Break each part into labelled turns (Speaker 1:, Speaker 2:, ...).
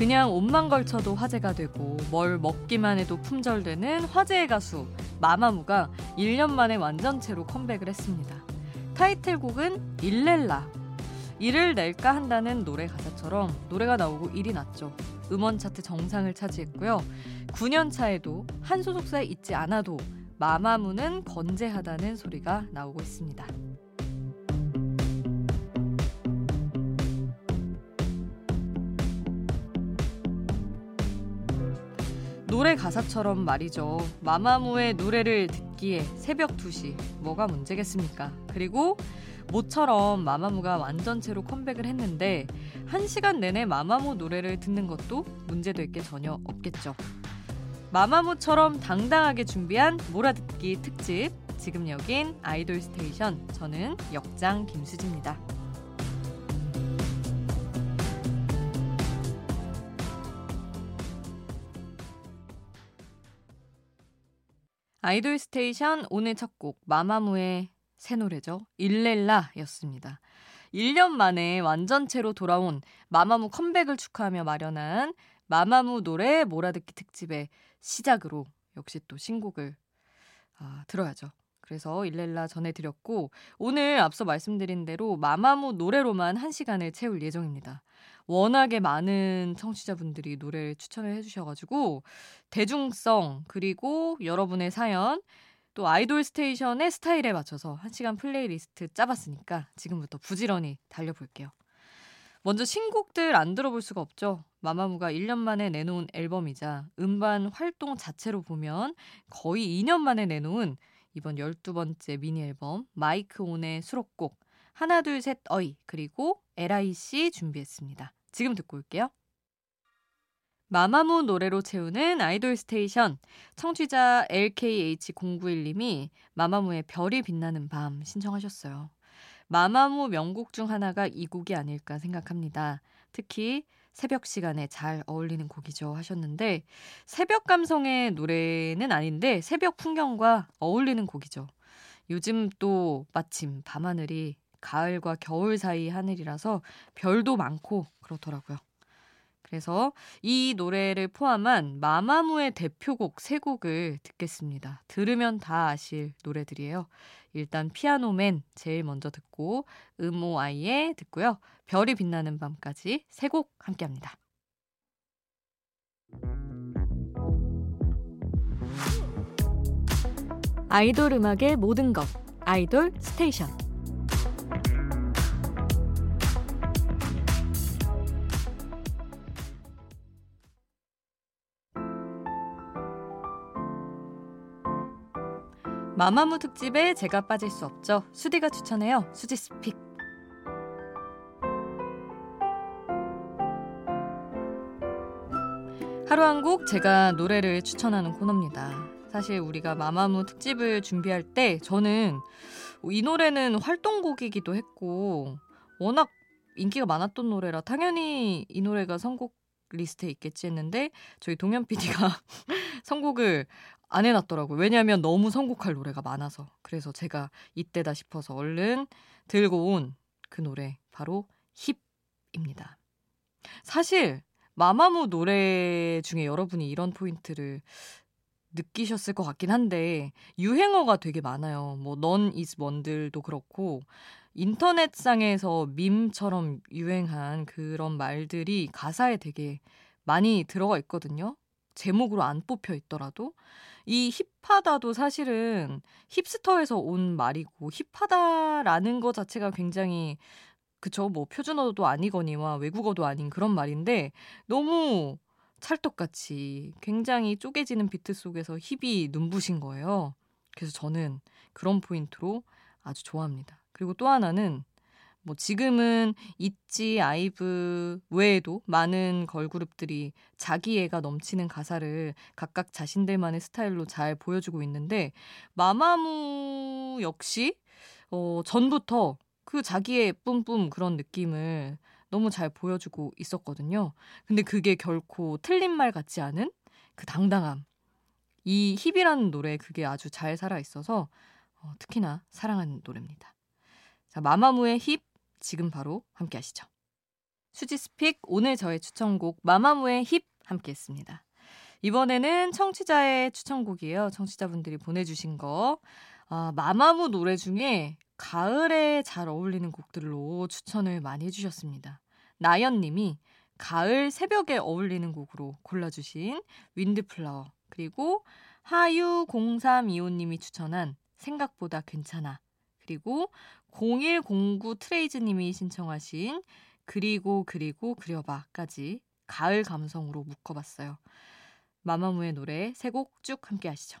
Speaker 1: 그냥 옷만 걸쳐도 화제가 되고 뭘 먹기만 해도 품절되는 화제의 가수 마마무가 1년 만에 완전체로 컴백을 했습니다. 타이틀곡은 일렐라. 일을 낼까 한다는 노래 가사처럼 노래가 나오고 일이 났죠. 음원 차트 정상을 차지했고요. 9년 차에도 한 소속사에 있지 않아도 마마무는 건재하다는 소리가 나오고 있습니다. 노래 가사처럼 말이죠. 마마무의 노래를 듣기에 새벽 2시 뭐가 문제겠습니까? 그리고 모처럼 마마무가 완전체로 컴백을 했는데 1시간 내내 마마무 노래를 듣는 것도 문제될 게 전혀 없겠죠. 마마무처럼 당당하게 준비한 몰아듣기 특집 지금 여긴 아이돌 스테이션 저는 역장 김수지입니다. 아이돌 스테이션 오늘 첫 곡 마마무의 새 노래죠. 일낼라였습니다. 1년 만에 완전체로 돌아온 마마무 컴백을 축하하며 마련한 마마무 노래 몰아듣기 특집의 시작으로 역시 또 신곡을 아, 들어야죠. 그래서 일낼라 전해드렸고 오늘 앞서 말씀드린 대로 마마무 노래로만 1시간을 채울 예정입니다. 워낙에 많은 청취자분들이 노래를 추천을 해주셔가지고 대중성 그리고 여러분의 사연 또 아이돌 스테이션의 스타일에 맞춰서 1시간 플레이리스트 짜봤으니까 지금부터 부지런히 달려볼게요. 먼저 신곡들 안 들어볼 수가 없죠. 마마무가 1년 만에 내놓은 앨범이자 음반 활동 자체로 보면 거의 2년 만에 내놓은 이번 12번째 미니 앨범 MIC ON의 수록곡 하나 둘 셋 어이 그리고 L.I.E.C 준비했습니다. 지금 듣고 올게요. 마마무 노래로 채우는 아이돌 스테이션 청취자 LKH091님이 마마무의 별이 빛나는 밤 신청하셨어요. 마마무 명곡 중 하나가 이 곡이 아닐까 생각합니다. 특히 새벽 시간에 잘 어울리는 곡이죠 하셨는데 새벽 감성의 노래는 아닌데 새벽 풍경과 어울리는 곡이죠. 요즘 또 마침 밤하늘이 가을과 겨울 사이 하늘이라서 별도 많고 그렇더라고요. 그래서 이 노래를 포함한 마마무의 대표곡 세 곡을 듣겠습니다. 들으면 다 아실 노래들이에요. 일단 피아노맨 제일 먼저 듣고 음오아이의 듣고요. 별이 빛나는 밤까지 세 곡 함께합니다. 아이돌 음악의 모든 것 아이돌 스테이션 마마무 특집에 제가 빠질 수 없죠. 수디가 추천해요. 수디's pick. 하루 한 곡 제가 노래를 추천하는 코너입니다. 사실 우리가 마마무 특집을 준비할 때 저는 이 노래는 활동곡이기도 했고 워낙 인기가 많았던 노래라 당연히 이 노래가 선곡 리스트에 있겠지 했는데 저희 동현 PD가 선곡을 안 해놨더라고요. 왜냐하면 너무 선곡할 노래가 많아서. 그래서 제가 이때다 싶어서 얼른 들고 온 그 노래 바로 HIP입니다. 사실 마마무 노래 중에 여러분이 이런 포인트를 느끼셨을 것 같긴 한데 유행어가 되게 많아요. 뭐넌 is one들도 그렇고 인터넷상에서 밈처럼 유행한 그런 말들이 가사에 되게 많이 들어가 있거든요. 제목으로 안 뽑혀 있더라도 이 힙하다도 사실은 힙스터에서 온 말이고 힙하다라는 것 자체가 굉장히 그쵸 뭐 표준어도 아니거니와 외국어도 아닌 그런 말인데 너무 찰떡같이 굉장히 쪼개지는 비트 속에서 HIP이 눈부신 거예요. 그래서 저는 그런 포인트로 아주 좋아합니다. 그리고 또 하나는 뭐 지금은 있지 아이브 외에도 많은 걸그룹들이 자기애가 넘치는 가사를 각각 자신들만의 스타일로 잘 보여주고 있는데 마마무 역시 어 전부터 그 자기의 뿜뿜 그런 느낌을 너무 잘 보여주고 있었거든요. 근데 그게 결코 틀린 말 같지 않은 그 당당함. 이 힙이라는 노래 그게 아주 잘 살아 있어서 어, 특히나 사랑하는 노래입니다. 자, 마마무의 힙 지금 바로 함께 하시죠. 수지스픽 오늘 저의 추천곡 마마무의 힙 함께 했습니다. 이번에는 청취자의 추천곡이에요. 청취자분들이 보내주신 거. 아, 마마무 노래 중에 가을에 잘 어울리는 곡들로 추천을 많이 해주셨습니다. 나연님이 가을 새벽에 어울리는 곡으로 골라주신 윈드플라워 그리고 하유0325님이 추천한 생각보다 괜찮아 그리고 0109 트레이즈님이 신청하신 그리고 그리고 그려봐까지 가을 감성으로 묶어봤어요. 마마무의 노래 세 곡 쭉 함께 하시죠.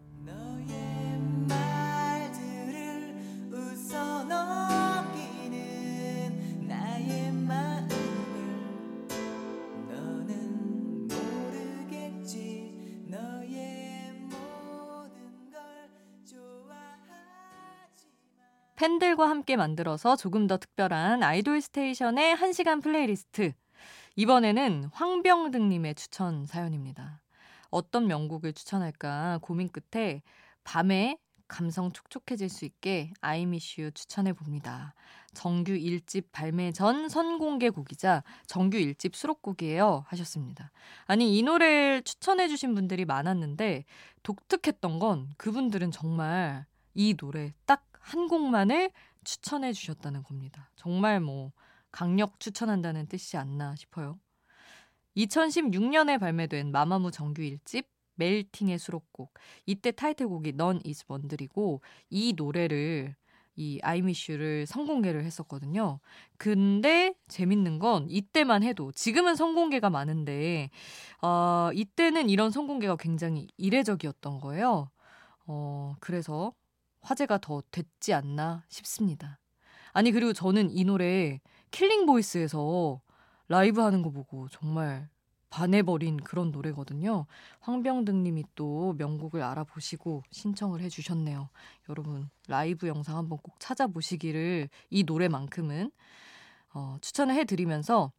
Speaker 1: 팬들과 함께 만들어서 조금 더 특별한 아이돌 스테이션의 1시간 플레이리스트. 이번에는 황병등님의 추천 사연입니다. 어떤 명곡을 추천할까 고민 끝에 밤에 감성 촉촉해질 수 있게 아이미슈 추천해 봅니다. 정규 1집 발매 전 선공개 곡이자 정규 1집 수록곡이에요. 하셨습니다. 아니, 이 노래를 추천해 주신 분들이 많았는데 독특했던 건 그분들은 정말 이 노래 딱 한 곡만을 추천해 주셨다는 겁니다. 정말 뭐 강력 추천한다는 뜻이 않나 싶어요. 2016년에 발매된 마마무 정규 1집 멜팅의 수록곡. 이때 타이틀곡이 넌 is 원들이고 이 노래를 이 아이미슈를 선공개를 했었거든요. 근데 재밌는 건 이때만 해도 지금은 선공개가 많은데 어, 이때는 이런 선공개가 굉장히 이례적이었던 거예요. 어, 그래서 화제가 더 됐지 않나 싶습니다. 아니 그리고 저는 이 노래 Killing Voice에서 라이브 하는 거 보고 정말 반해버린 그런 노래거든요. 황병등 님이 또 명곡을 알아보시고 신청을 해주셨네요. 여러분, 라이브 영상 한번 꼭 찾아보시기를 이 노래만큼은 어, 추천을 해드리면서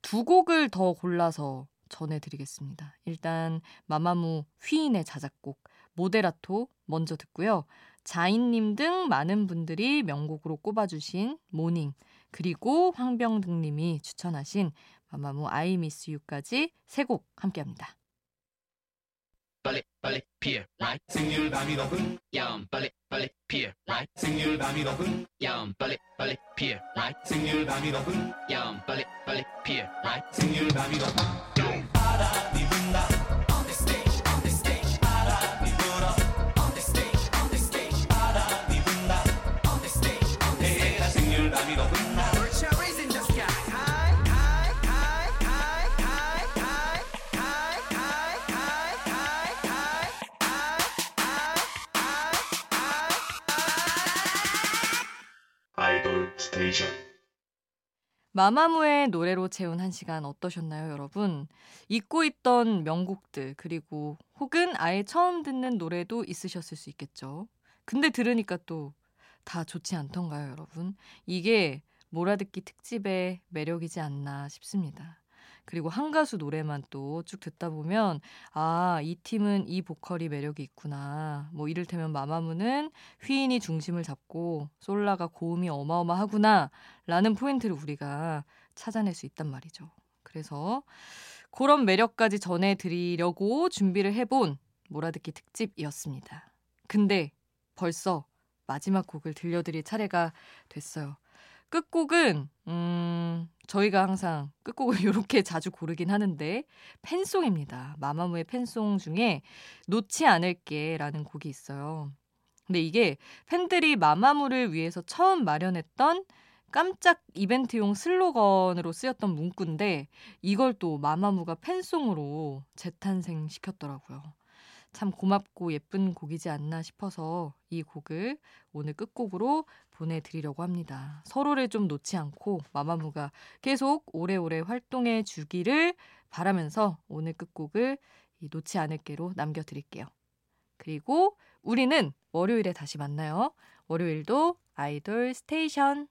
Speaker 1: 두 곡을 더 골라서 전해드리겠습니다. 일단 마마무 휘인의 자작곡 모데라토 먼저 듣고요. 자인님 등 많은 분들이 명곡으로 꼽아주신 모닝 그리고 황병등님이 추천하신 마마무 아이 미스 유까지 세 곡 함께합니다. 빨리 빨리 피어 라이 생률 밤이 높은 야음 빨리 빨리 피어 라이 생률 밤이 높은 야음 빨리 빨리 피어 라이 생률 밤이 높은 야음 빨리 빨리 피어 라이 생률 밤이 높은 마마무의 노래로 채운 한 시간 어떠셨나요, 여러분? 잊고 있던 명곡들, 그리고 혹은 아예 처음 듣는 노래도 있으셨을 수 있겠죠. 근데 들으니까 또 다 좋지 않던가요, 여러분? 이게 몰아듣기 특집의 매력이지 않나 싶습니다. 그리고 한 가수 노래만 또 쭉 듣다 보면 아, 이 팀은 이 보컬이 매력이 있구나. 뭐 이를테면 마마무는 휘인이 중심을 잡고 솔라가 고음이 어마어마하구나. 라는 포인트를 우리가 찾아낼 수 있단 말이죠. 그래서 그런 매력까지 전해드리려고 준비를 해본 몰아듣기 특집이었습니다. 근데 벌써 마지막 곡을 들려드릴 차례가 됐어요. 끝곡은 음, 저희가 항상 끝곡을 이렇게 자주 고르긴 하는데 팬송입니다. 마마무의 팬송 중에 놓지 않을게라는 곡이 있어요. 근데 이게 팬들이 마마무를 위해서 처음 마련했던 깜짝 이벤트용 슬로건으로 쓰였던 문구인데 이걸 또 마마무가 팬송으로 재탄생시켰더라고요. 참 고맙고 예쁜 곡이지 않나 싶어서 이 곡을 오늘 끝곡으로 보내드리려고 합니다. 서로를 좀 놓지 않고 마마무가 계속 오래오래 활동해 주기를 바라면서 오늘 끝곡을 놓지 않을게로 남겨드릴게요. 그리고 우리는 월요일에 다시 만나요. 월요일도 아이돌 스테이션.